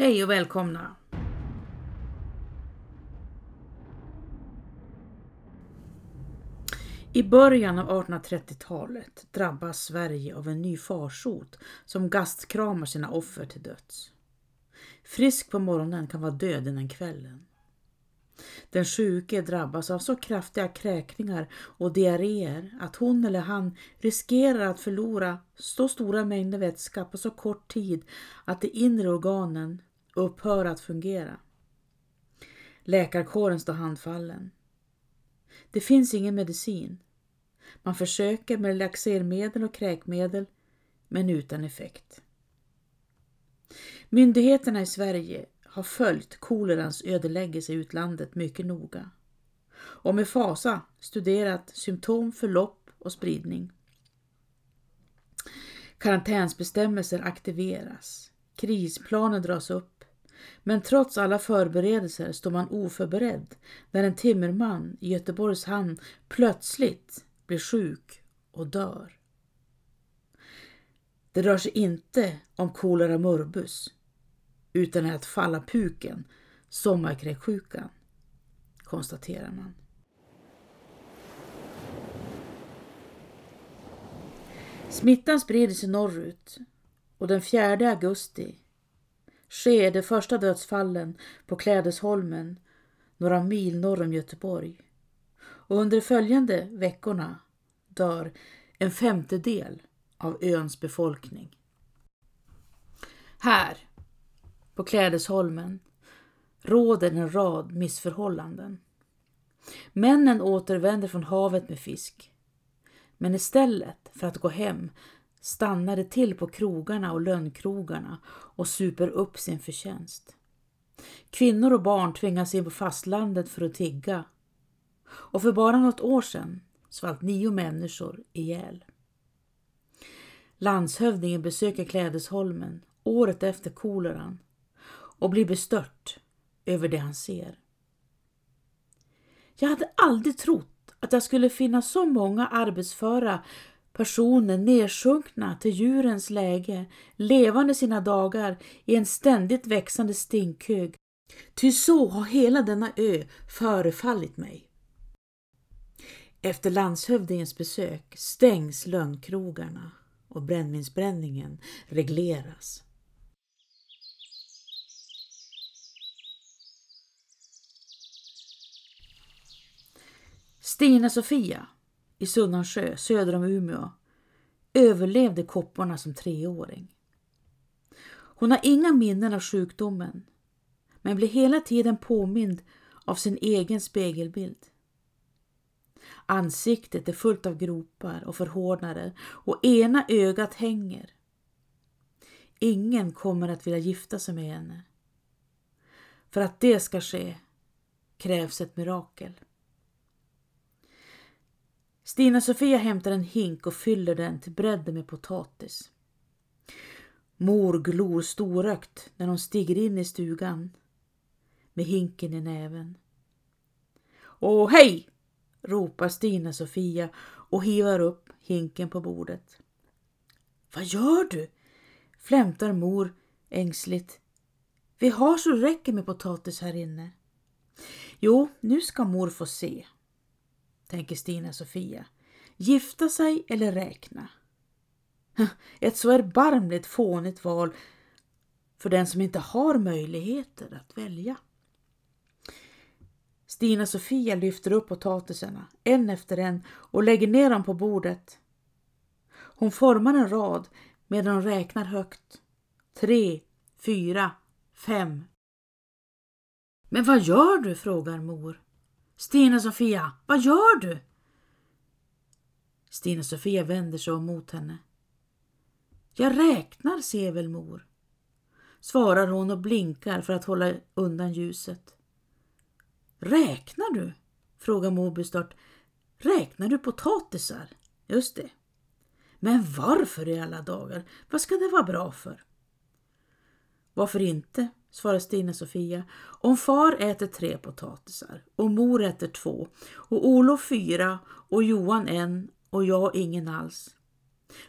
Hej och välkomna! I början av 1830-talet drabbas Sverige av en ny farsot som gastkramar sina offer till döds. Frisk på morgonen kan vara död innan kvällen. Den sjuke drabbas av så kraftiga kräkningar och diarréer att hon eller han riskerar att förlora så stora mängder vätska på så kort tid att de inre organen upphör att fungera. Läkarkåren står handfallen. Det finns ingen medicin. Man försöker med laxermedel och kräkmedel men utan effekt. Myndigheterna i Sverige har följt kolerans ödeläggelse i utlandet mycket noga och med fasa studerat symptom, förlopp och spridning. Karantänsbestämmelser aktiveras, krisplaner dras upp, men trots alla förberedelser står man oförberedd när en timmerman i Göteborgs hamn plötsligt blir sjuk och dör. Det rör sig inte om kolera morbus utan är att falla puken, sommarkräksjukan, konstaterar man. Smittan sprider sig norrut och den 4 augusti sker de första dödsfallen på Klädesholmen några mil norr om Göteborg. Och under de följande veckorna dör en femtedel av öns befolkning. Här på Klädesholmen råder en rad missförhållanden. Männen återvänder från havet med fisk. Men istället för att gå hem stannar de till på krogarna och lönnkrogarna och super upp sin förtjänst. Kvinnor och barn tvingas in på fastlandet för att tigga. Och för bara något år sedan svalt nio människor ihjäl. Landshövdingen besöker Klädesholmen året efter koleran och blir bestört över det han ser. Jag hade aldrig trott att jag skulle finna så många arbetsföra personer nedsjunkna till djurens läge, levande sina dagar i en ständigt växande stinkhög. Ty så har hela denna ö förefallit mig. Efter landshövdingens besök stängs lönnkrogarna och brännvinsbränningen regleras. Stina-Sofia i Sunnansjö söder om Umeå överlevde kopporna som treåring. Hon har inga minnen av sjukdomen men blir hela tiden påmind av sin egen spegelbild. Ansiktet är fullt av gropar och förhårdnader och ena ögat hänger. Ingen kommer att vilja gifta sig med henne. För att det ska ske krävs ett mirakel. Stina-Sofia hämtar en hink och fyller den till bredden med potatis. Mor glor storögt när hon stiger in i stugan med hinken i näven. Åh hej! ropar Stina-Sofia och hivar upp hinken på bordet. Vad gör du? flämtar mor ängsligt. Vi har så räcker med potatis här inne. Jo, nu ska mor få se, tänker Stina-Sofia. Gifta sig eller räkna? Ett så erbarmligt fånigt val för den som inte har möjligheter att välja. Stina-Sofia lyfter upp potatisarna en efter en och lägger ner dem på bordet. Hon formar en rad medan hon räknar högt. Tre, fyra, fem. Men vad gör du? frågar mor. Stina-Sofia, vad gör du? Stina-Sofia vänder sig om mot henne. Jag räknar, ser väl mor, svarar hon och blinkar för att hålla undan ljuset. Räknar du? frågar mor bestört. Räknar du potatisar? Just det. Men varför i alla dagar? Vad ska det vara bra för? Varför inte? svarar Stina-Sofia. Om far äter tre potatisar och mor äter två och Olof fyra och Johan en och jag ingen alls.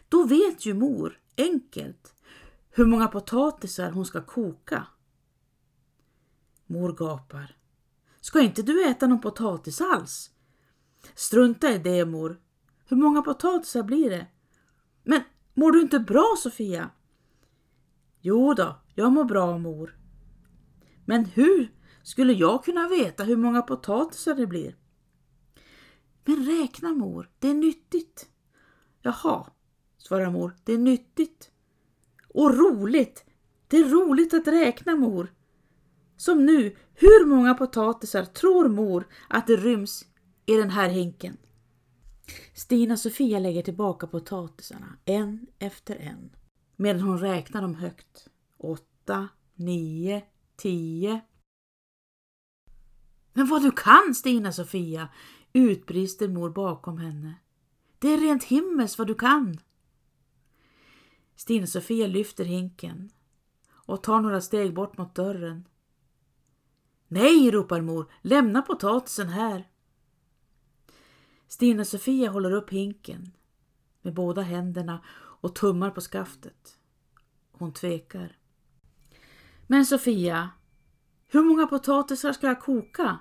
Då vet ju mor enkelt hur många potatisar hon ska koka Mor gapar. Ska inte du äta någon potatis alls? Strunta i det mor. Hur många potatisar blir det? Men mår du inte bra Sofia? Jo då, jag mår bra mor. Men hur skulle jag kunna veta hur många potatisar det blir? Men räkna mor, det är nyttigt. Jaha, svarar mor, det är nyttigt. Och roligt, det är roligt att räkna mor. Som nu, hur många potatisar tror mor att det ryms i den här hinken? Stina Sofia lägger tillbaka potatisarna en efter en medan hon räknar dem högt. Åtta, nio, tio. Men vad du kan Stina Sofia, utbrister mor bakom henne. Det är rent himmels vad du kan. Stina Sofia lyfter hinken och tar några steg bort mot dörren. Nej, ropar mor, lämna potatisen här. Stina Sofia håller upp hinken med båda händerna och tummar på skaftet. Hon tvekar. Men Sofia, hur många potatisar ska jag koka?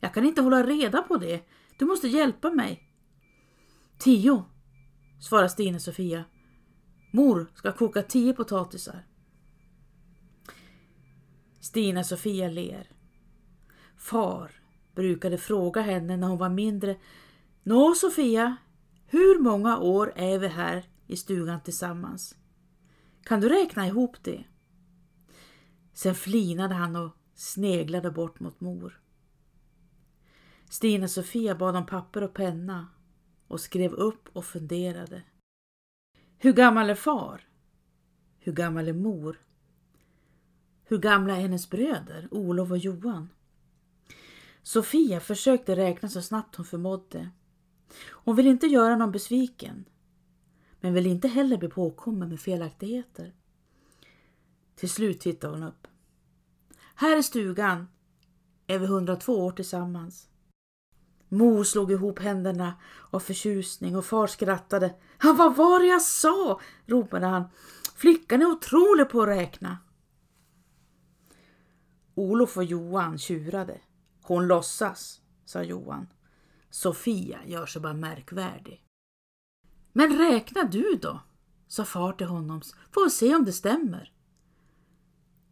Jag kan inte hålla reda på det. Du måste hjälpa mig. Tio, svarar Stina Sofia. Mor ska koka tio potatisar. Stina Sofia ler. Far brukade fråga henne när hon var mindre. Nå Sofia, hur många år är vi här i stugan tillsammans? Kan du räkna ihop det? Sen flinade han och sneglade bort mot mor. Stina Sofia bad om papper och penna och skrev upp och funderade. Hur gammal är far? Hur gammal är mor? Hur gamla är hennes bröder, Olof och Johan? Sofia försökte räkna så snabbt hon förmådde. Hon ville inte göra någon besviken, men ville inte heller bli påkommen med felaktigheter. Till slut tittade hon upp. Här i stugan är vi 102 år tillsammans. Mor slog ihop händerna av förtjusning och far skrattade. Vad var det jag sa? ropade han. Flickan är otrolig på att räkna. Olof och Johan tjurade. Hon låtsas, sa Johan. Sofia gör sig bara märkvärdig. Men räkna du då, sa far till honom. Får se om det stämmer.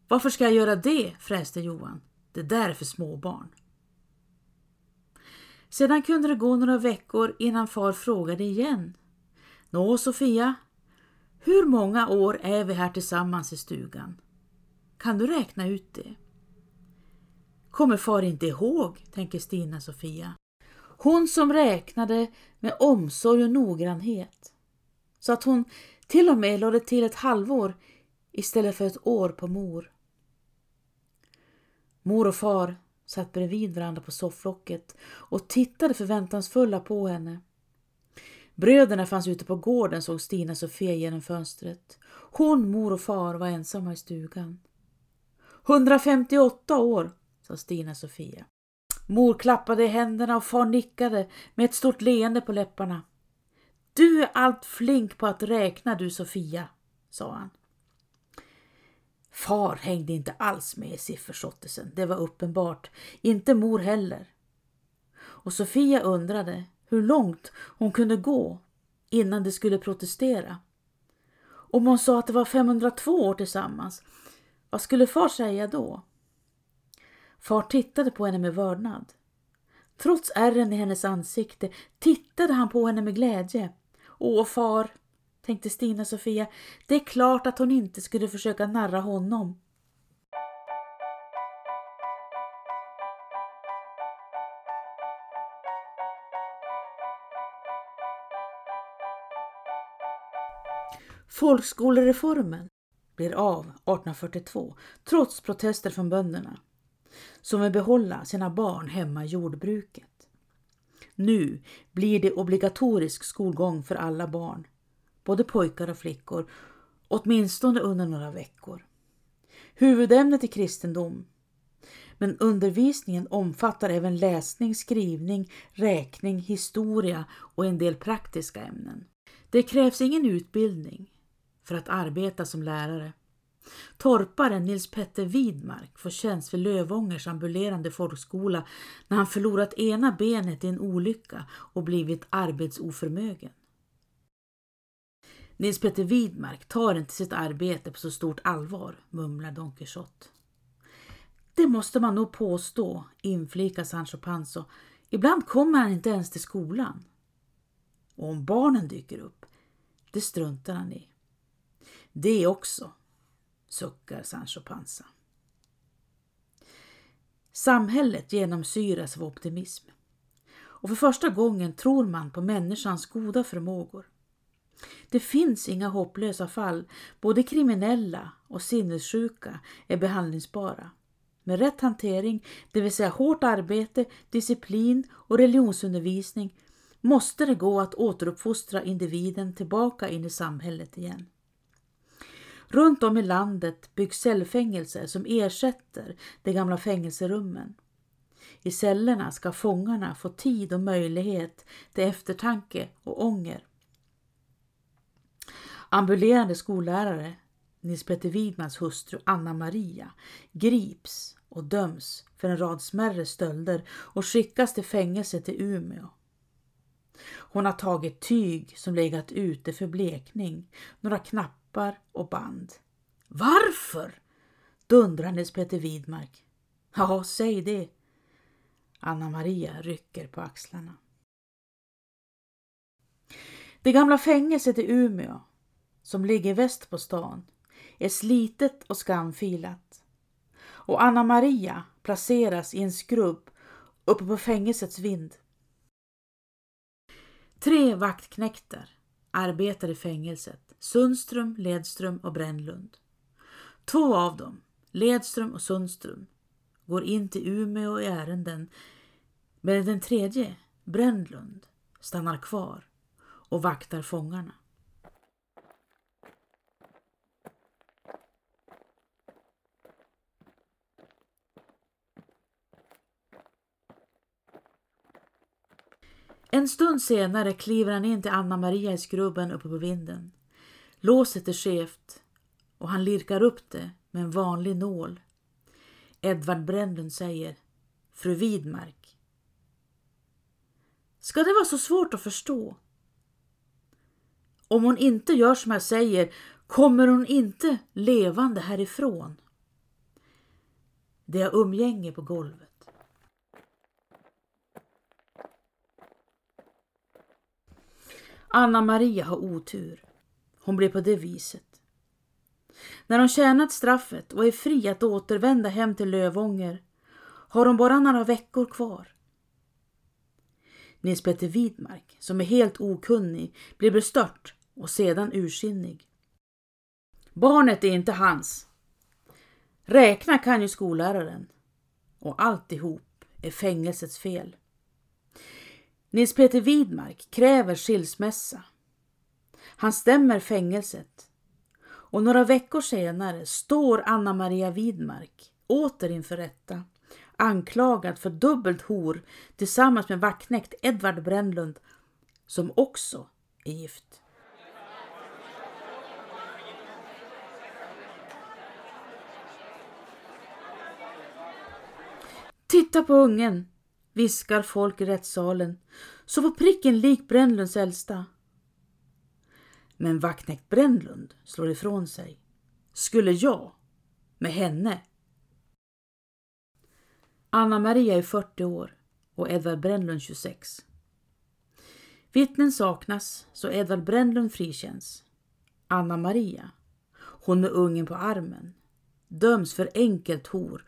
Varför ska jag göra det? fräste Johan. Det där är för småbarn. Sedan kunde det gå några veckor innan far frågade igen. Nå Sofia, hur många år är vi här tillsammans i stugan? Kan du räkna ut det? Kommer far inte ihåg, tänker Stina Sofia. Hon som räknade med omsorg och noggrannhet. Så att hon till och med lade till ett halvår istället för ett år på mor. Mor och far satt bredvid varandra på sofflocket och tittade förväntansfulla på henne. Bröderna fanns ute på gården såg Stina Sofia genom fönstret. Hon, mor och far var ensamma i stugan. 158 år, sa Stina Sofia. Mor klappade i händerna och far nickade med ett stort leende på läpparna. Du är allt flink på att räkna du Sofia, sa han. Far hängde inte alls med i siffersottisen, det var uppenbart. Inte mor heller. Och Sofia undrade hur långt hon kunde gå innan de skulle protestera. Om hon sa att det var 502 år tillsammans, vad skulle far säga då? Far tittade på henne med vördnad. Trots ärren i hennes ansikte tittade han på henne med glädje. Åh far, tänkte Stina Sofia, det är klart att hon inte skulle försöka narra honom. Folkskolereformen blir av 1842 trots protester från bönderna som vill behålla sina barn hemma i jordbruket. Nu blir det obligatorisk skolgång för alla barn, både pojkar och flickor, åtminstone under några veckor. Huvudämnet är kristendom, men undervisningen omfattar även läsning, skrivning, räkning, historia och en del praktiska ämnen. Det krävs ingen utbildning för att arbeta som lärare. Torparen Nils Petter Widmark får tjänst vid Lövångers ambulerande folkskola när han förlorat ena benet i en olycka och blivit arbetsoförmögen. Nils Petter Widmark tar inte sitt arbete på så stort allvar, mumlar Don Quixote. Det måste man nog påstå, inflikar Sancho Panza. Ibland kommer han inte ens till skolan. Och om barnen dyker upp, det struntar han i. Det också, suckar Sancho Panza. Samhället genomsyras av optimism. Och för första gången tror man på människans goda förmågor. Det finns inga hopplösa fall. Både kriminella och sinnessjuka är behandlingsbara. Med rätt hantering, det vill säga hårt arbete, disciplin och religionsundervisning, måste det gå att återuppfostra individen tillbaka in i samhället igen. Runt om i landet byggs cellfängelser som ersätter de gamla fängelserummen. I cellerna ska fångarna få tid och möjlighet till eftertanke och ånger. Ambulerande skollärare Nils Petter Widmans hustru Anna Maria grips och döms för en rad smärre stölder och skickas till fängelset i Umeå. Hon har tagit tyg som legat ute för blekning, några knappar och band. Varför? dundrar Nils Petter Widmark. Ja, säg det. Anna Maria rycker på axlarna. Det gamla fängelset i Umeå, som ligger väst på stan, är slitet och skamfilat. Och Anna Maria placeras i en skrubb uppe på fängelsets vind. Tre vaktknäkter arbetar i fängelset, Sundström, Ledström och Brännlund. Två av dem, Ledström och Sundström, går in till Umeå i ärenden medan den tredje, Brännlund, stannar kvar och vaktar fångarna. En stund senare kliver han in till Anna Maria i skrubben uppe på vinden. Låset är skevt och han lirkar upp det med en vanlig nål. Edvard Brännlund säger Fru Widmark. Ska det vara så svårt att förstå? Om hon inte gör som jag säger kommer hon inte levande härifrån. Det är umgänge på golvet. Anna Maria har otur. Hon blir på det viset. När hon tjänat straffet och är fri att återvända hem till Lövånger har hon bara några veckor kvar. Nils Petter Widmark, som är helt okunnig, blir bestört och sedan ursinnig. Barnet är inte hans. Räkna kan ju skolläraren. Och alltihop är fängelsets fel. Nils Peter Widmark kräver skilsmässa. Han stämmer fängelset. Och några veckor senare står Anna Maria Widmark åter inför rätta anklagad för dubbelt hor tillsammans med vaktknekt Edvard Brännlund som också är gift. Titta på ungen, viskar folk i rättssalen, så var pricken lik Brännlunds äldsta. Men vaktnäkt Brännlund slår ifrån sig. Skulle jag med henne? Anna Maria är 40 år och Edvard Brännlund 26. Vittnen saknas så Edvard Brännlund frikänns. Anna Maria, hon med ungen på armen, döms för enkelt hor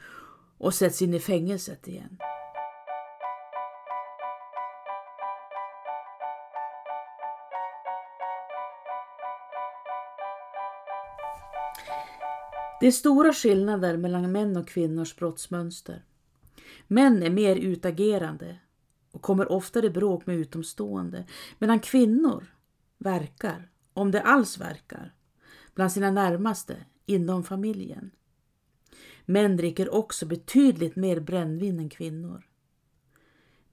och sätts in i fängelset igen. Det är stora skillnader mellan män och kvinnors brottsmönster. Män är mer utagerande och kommer oftare i bråk med utomstående medan kvinnor verkar, om det alls verkar, bland sina närmaste inom familjen. Män dricker också betydligt mer brännvin än kvinnor.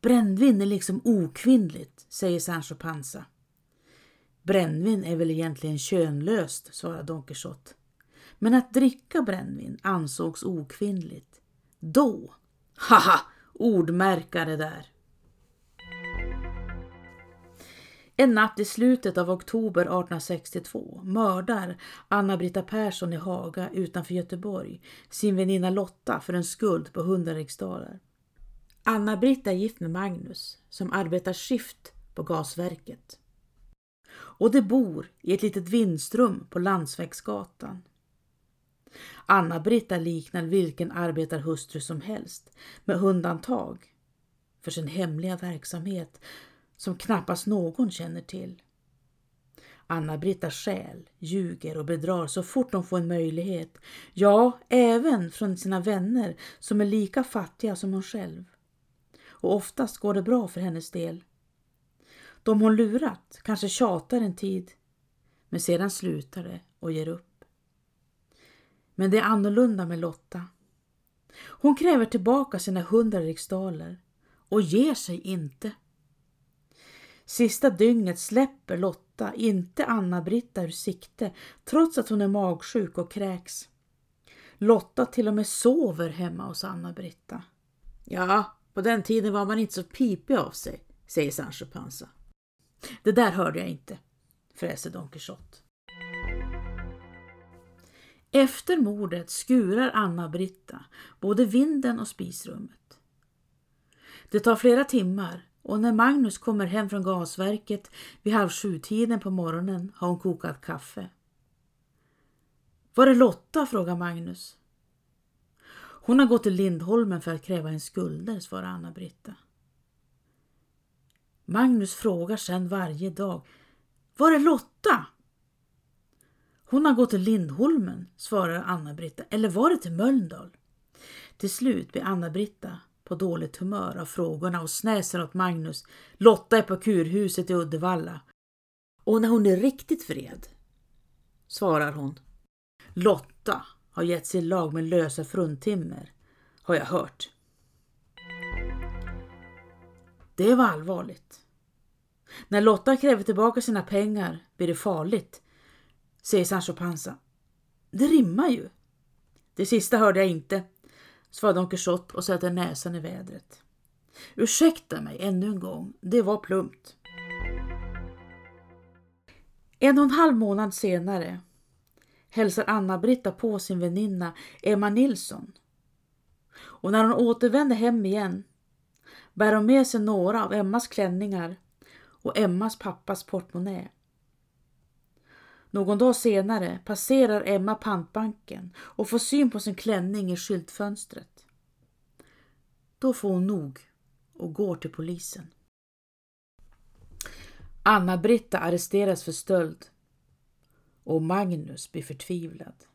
Brännvin är liksom okvinnligt, säger Sancho Panza. Brännvin är väl egentligen könlöst, svarar Don Quixote. Men att dricka brännvin ansågs okvinnligt. Då, haha, ordmärkare där. En natt i slutet av oktober 1862 mördar Anna-Britta Persson i Haga utanför Göteborg sin väninna Lotta för en skuld på 100 riksdaler. Anna-Britta är gift med Magnus som arbetar skift på gasverket. Och de bor i ett litet vindsrum på Landsvägsgatan. Anna-Britta liknar vilken arbetarhustru som helst med undantag för sin hemliga verksamhet som knappast någon känner till. Anna-Britta skäl, ljuger och bedrar så fort hon får en möjlighet. Ja, även från sina vänner som är lika fattiga som hon själv. Och oftast går det bra för hennes del. De hon lurat kanske tjatar en tid, men sedan slutar det och ger upp. Men det är annorlunda med Lotta. Hon kräver tillbaka sina hundra riksdaler och ger sig inte. Sista dygnet släpper Lotta inte Anna-Britta ur sikte trots att hon är magsjuk och kräks. Lotta till och med sover hemma hos Anna-Britta. Ja, på den tiden var man inte så pipig av sig, säger Sancho Panza. Det där hörde jag inte, fräser Don Quixote. Efter mordet skurar Anna-Britta både vinden och spisrummet. Det tar flera timmar och när Magnus kommer hem från gasverket vid halv sju-tiden på morgonen har hon kokat kaffe. Var är Lotta? frågar Magnus. Hon har gått till Lindholmen för att kräva en skulder, svarar Anna-Britta. Magnus frågar sedan varje dag. Var är Lotta? Hon har gått till Lindholmen, svarar Anna-Britta. Eller var det till Mölndal? Till slut blir Anna-Britta på dåligt humör av frågorna och snäser åt Magnus. Lotta är på kurhuset i Uddevalla. Och när hon är riktigt vred svarar hon. Lotta har gett sig i lag med lösa fruntimmer, har jag hört. Det var allvarligt. När Lotta kräver tillbaka sina pengar blir det farligt, säger Sancho Panza. Det rimmar ju. Det sista hörde jag inte, svarar Don Quixote och sätter näsan i vädret. Ursäkta mig ännu en gång, det var plumpt. En och en halv månad senare hälsar Anna-Britta på sin väninna Emma Nilsson. Och när hon återvänder hem igen bär hon med sig några av Emmas klänningar och Emmas pappas portmonnä. Någon dag senare passerar Emma pantbanken och får syn på sin klänning i skyltfönstret. Då får hon nog och går till polisen. Anna-Britta arresteras för stöld och Magnus blir förtvivlad.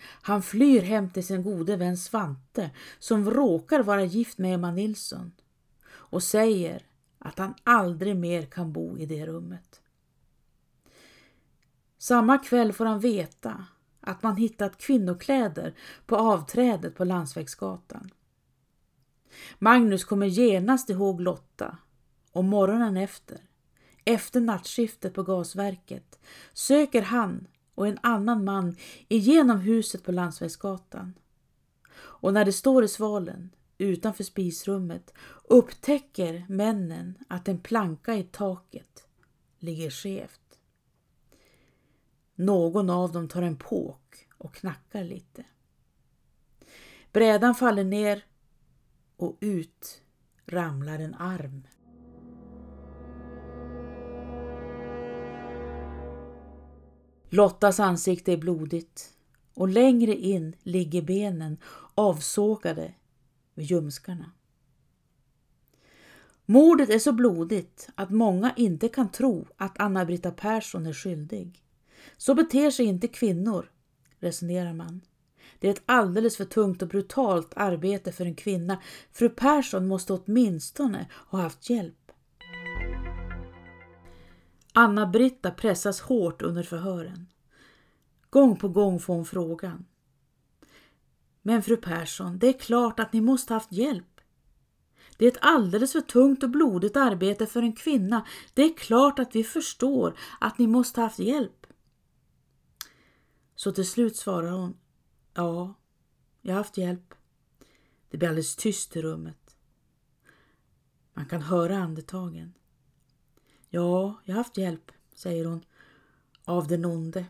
Han flyr hem till sin gode vän Svante som råkar vara gift med Emma Nilsson och säger att han aldrig mer kan bo i det rummet. Samma kväll får han veta att man hittat kvinnokläder på avträdet på Landsvägsgatan. Magnus kommer genast ihåg Lotta och morgonen efter, efter nattskiftet på gasverket, söker han och en annan man igenom huset på Landsvägsgatan. Och när det står i svalen utanför spisrummet upptäcker männen att en planka i taket ligger skevt. Någon av dem tar en påk och knackar lite. Brädan faller ner och ut ramlar en arm. Lottas ansikte är blodigt och längre in ligger benen avsågade vid ljumskarna. Mordet är så blodigt att många inte kan tro att Anna-Britta Persson är skyldig. Så beter sig inte kvinnor, resonerar man. Det är ett alldeles för tungt och brutalt arbete för en kvinna. Fru Persson måste åtminstone ha haft hjälp. Anna-Britta pressas hårt under förhören. Gång på gång får hon frågan. Men fru Persson, det är klart att ni måste haft hjälp. Det är ett alldeles för tungt och blodigt arbete för en kvinna. Det är klart att vi förstår att ni måste haft hjälp. Så till slut svarar hon Ja, jag har haft hjälp. Det blir alldeles tyst i rummet. Man kan höra andetagen. Ja, jag har haft hjälp, säger hon, av den onde.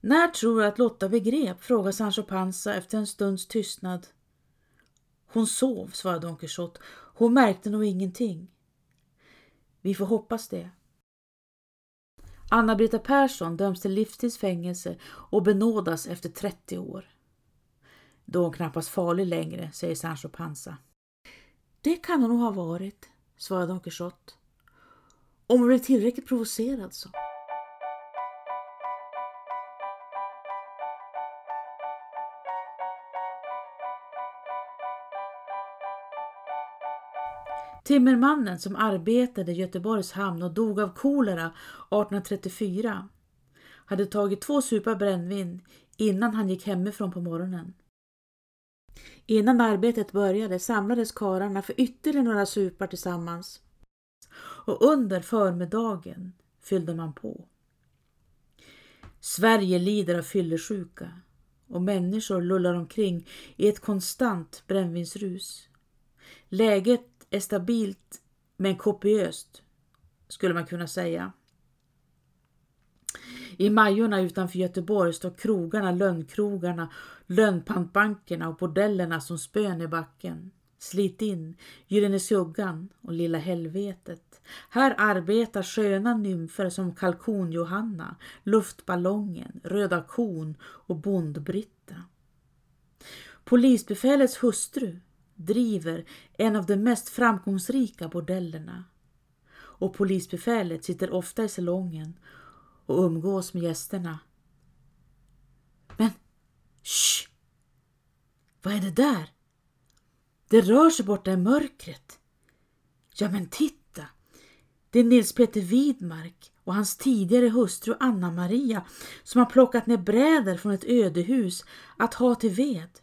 När tror du att Lotta begrep? frågar Sancho Panza efter en stunds tystnad. Hon sov, svarade Don Quixote. Hon märkte nog ingenting. Vi får hoppas det. Anna-Brita Persson döms till livstidsfängelse och benådas efter 30 år. Då är hon knappast farlig längre, säger Sancho Panza. Det kan hon nog ha varit, svarade Don Quixote. Om hon blev tillräckligt provocerad så. Timmermannen som arbetade i Göteborgs hamn och dog av kolera 1834 hade tagit två supar brännvin innan han gick hemifrån på morgonen. Innan arbetet började samlades kararna för ytterligare några supar tillsammans och under förmiddagen fyllde man på. Sverige lider av fyllersjuka och människor lullar omkring i ett konstant brännvinsrus. Läget är stabilt men kopiöst, skulle man kunna säga. I Majorna utanför Göteborg står krogarna, lönnkrogarna, lönnpantbankerna och bordellerna som spön i backen. Slit in, Gyllene suggan och Lilla helvetet. Här arbetar sköna nymfer som Kalkon-Johanna, Luftballongen, Röda kon och Bond-Britta. Polisbefälets hustru driver en av de mest framgångsrika bordellerna och polisbefälet sitter ofta i salongen och umgås med gästerna. Men, shh! Vad är det där? Det rör sig borta i mörkret. Ja, men titta! Det är Nils Peter Widmark och hans tidigare hustru Anna-Maria som har plockat ner bräder från ett ödehus att ha till ved.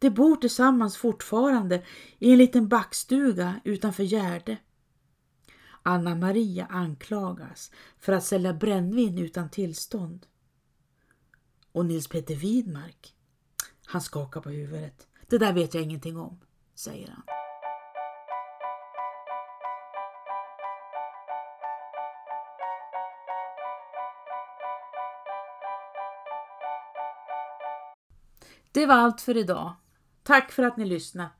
De bor tillsammans fortfarande i en liten backstuga utanför Gärde. Anna-Maria anklagas för att sälja brännvin utan tillstånd. Och Nils Peter Widmark, han skakar på huvudet. Det där vet jag ingenting om, säger han. Det var allt för idag. Tack för att ni lyssnat.